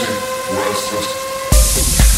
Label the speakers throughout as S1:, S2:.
S1: empty, restless.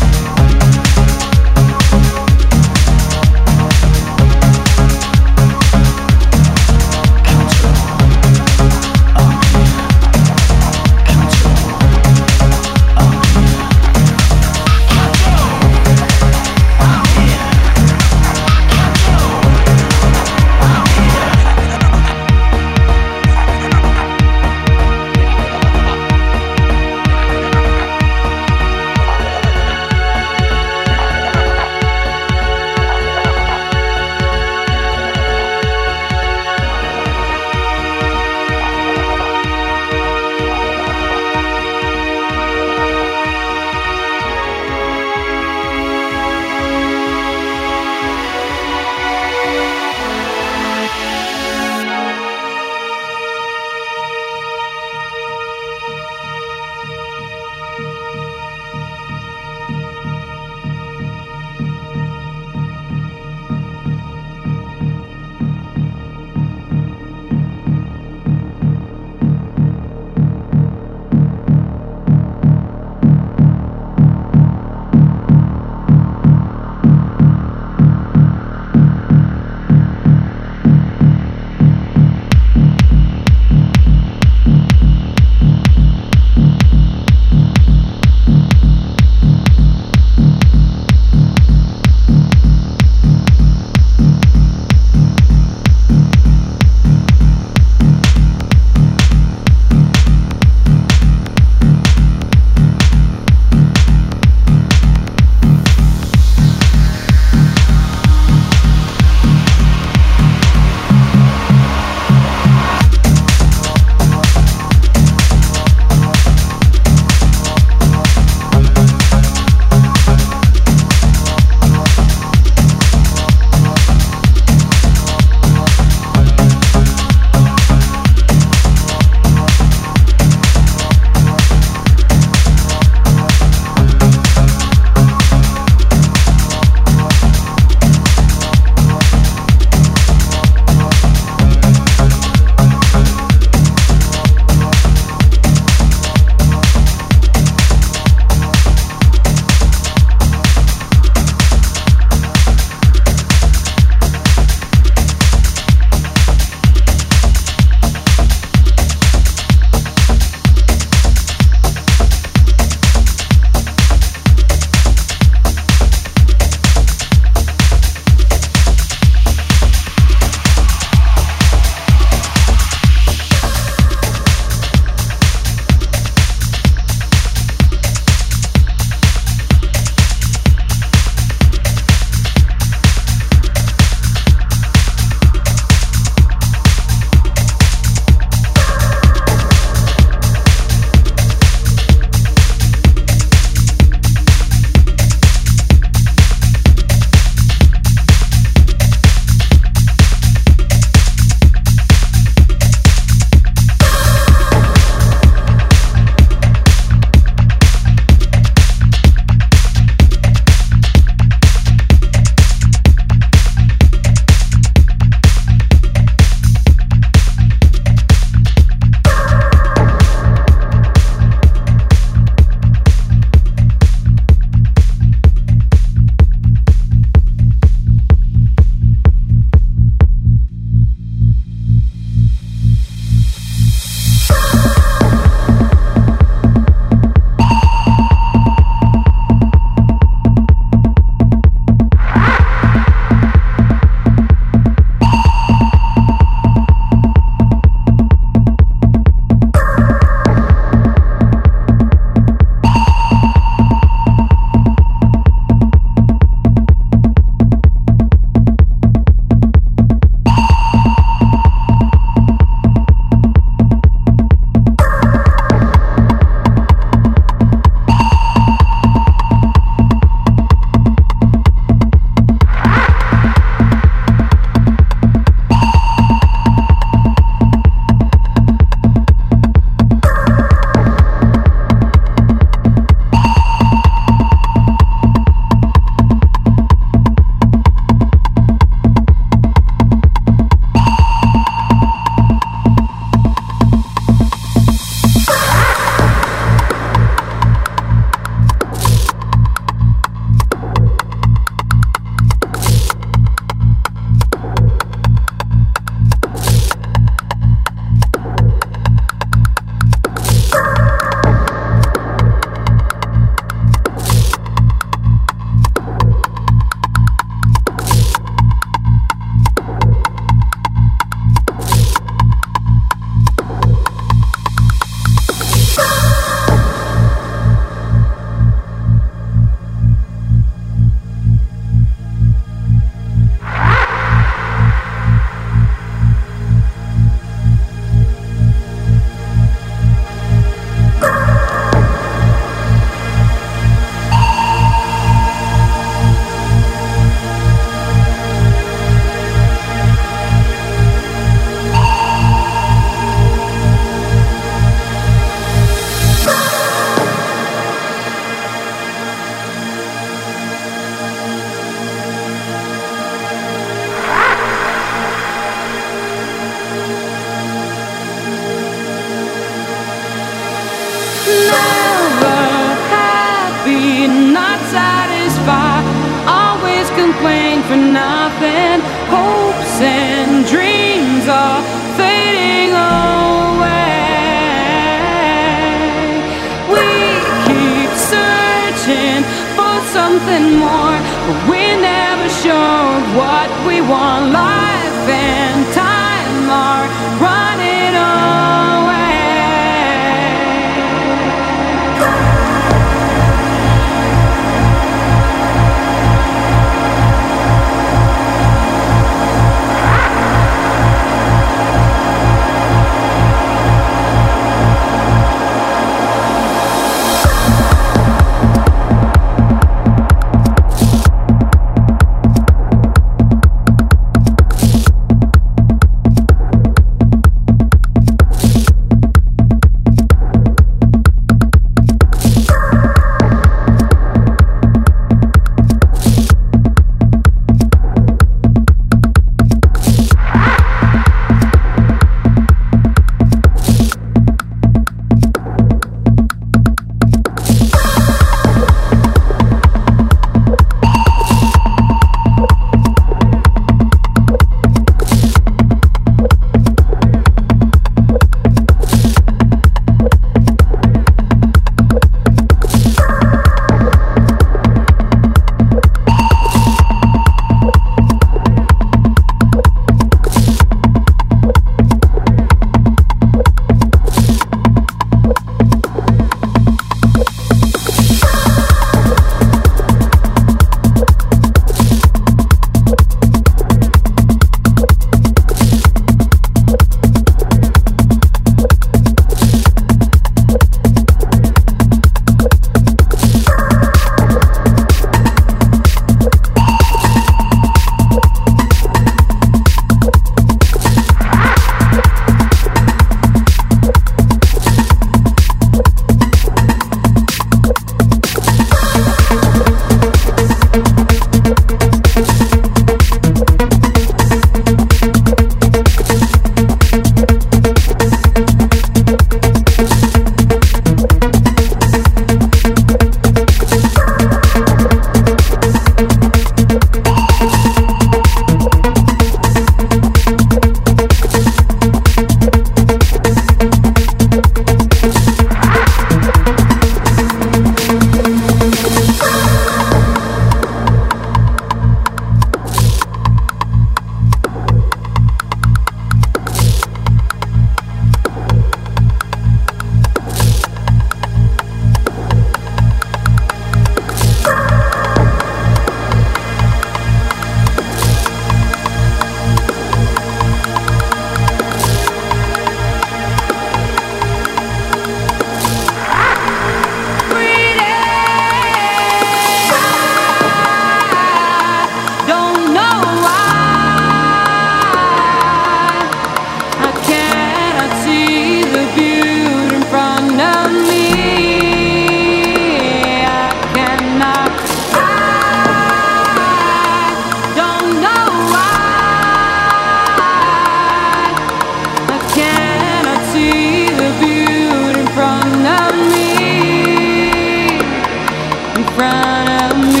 S2: Ram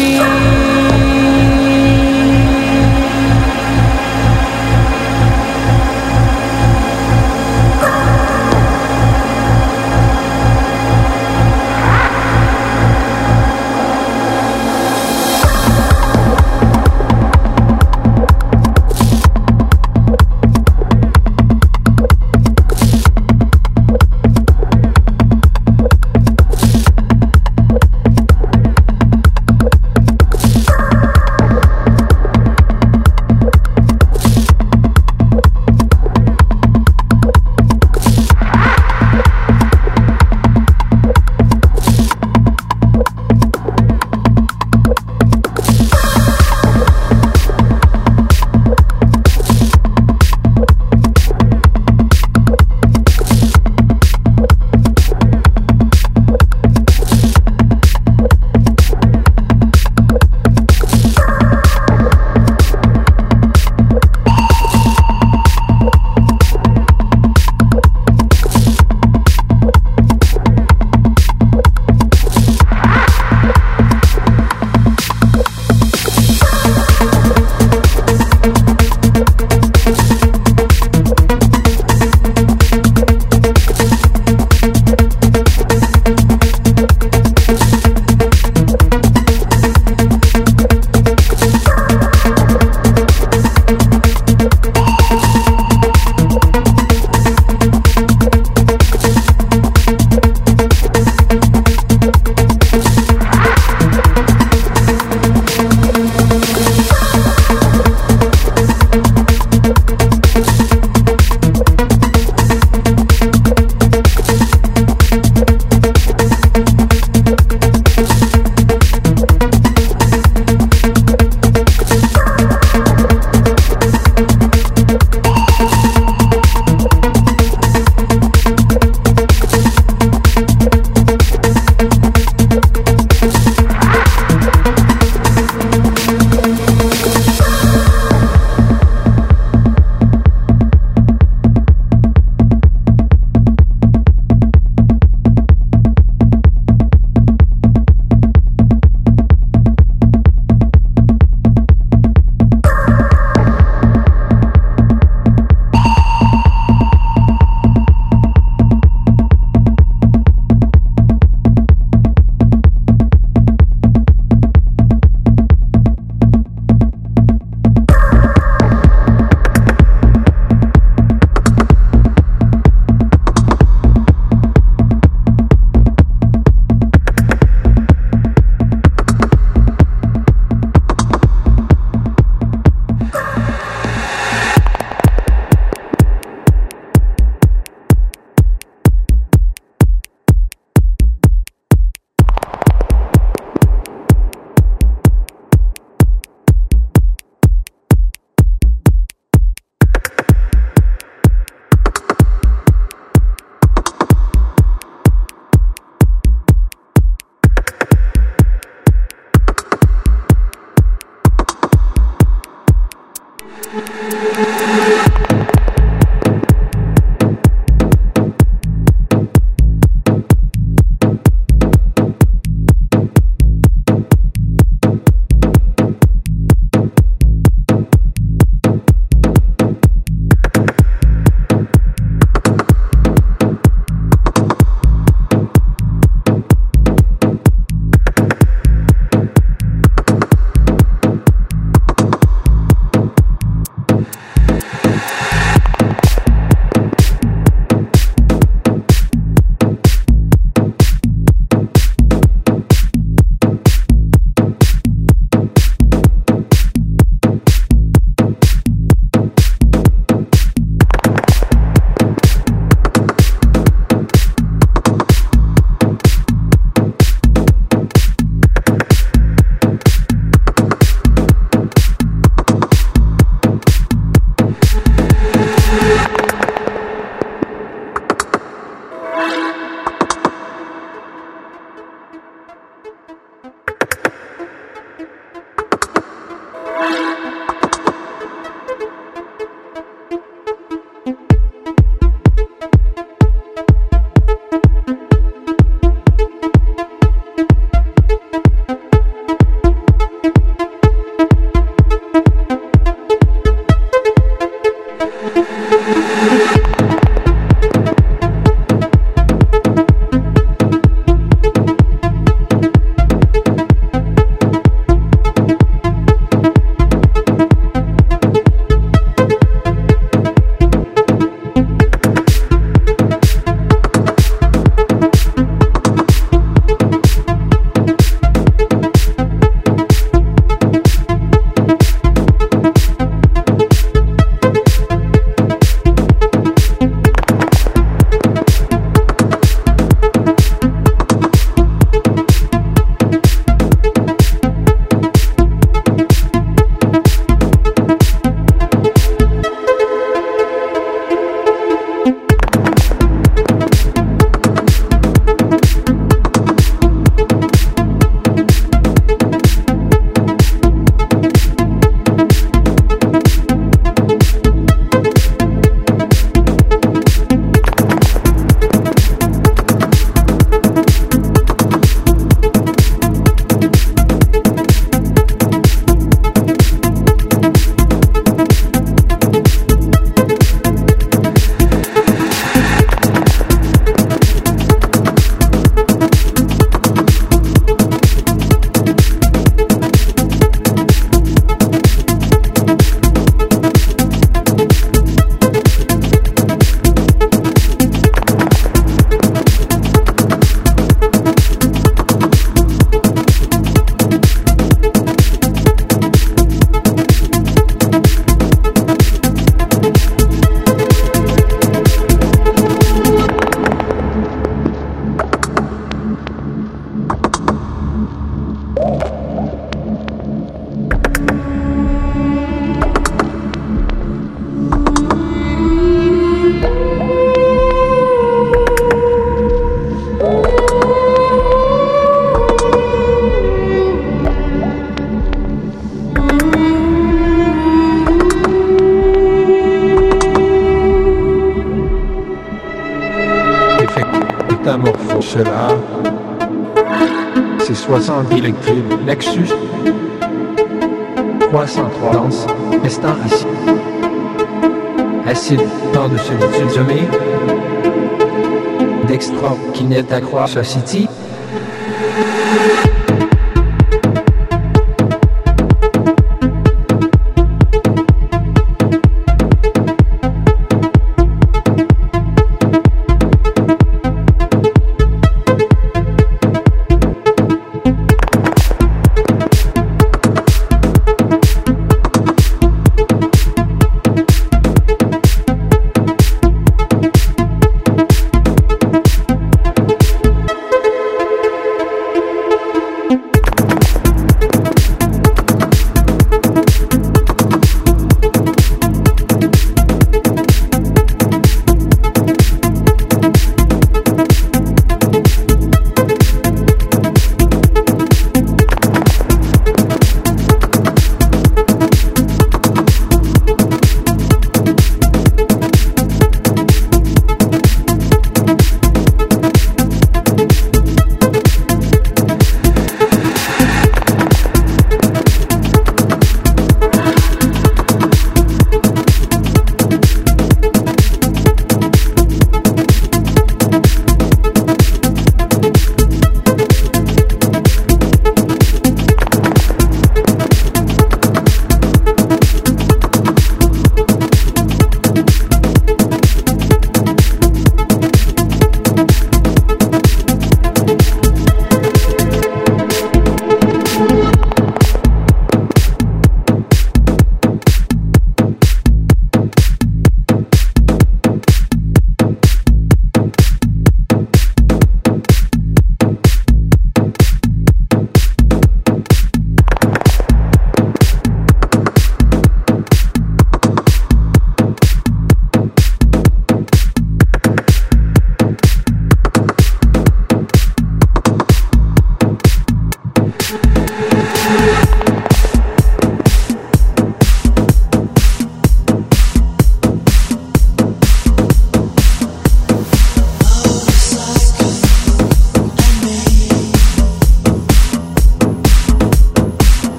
S3: Croix city.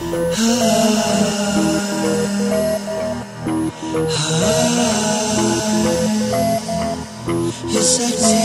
S3: You're sexy.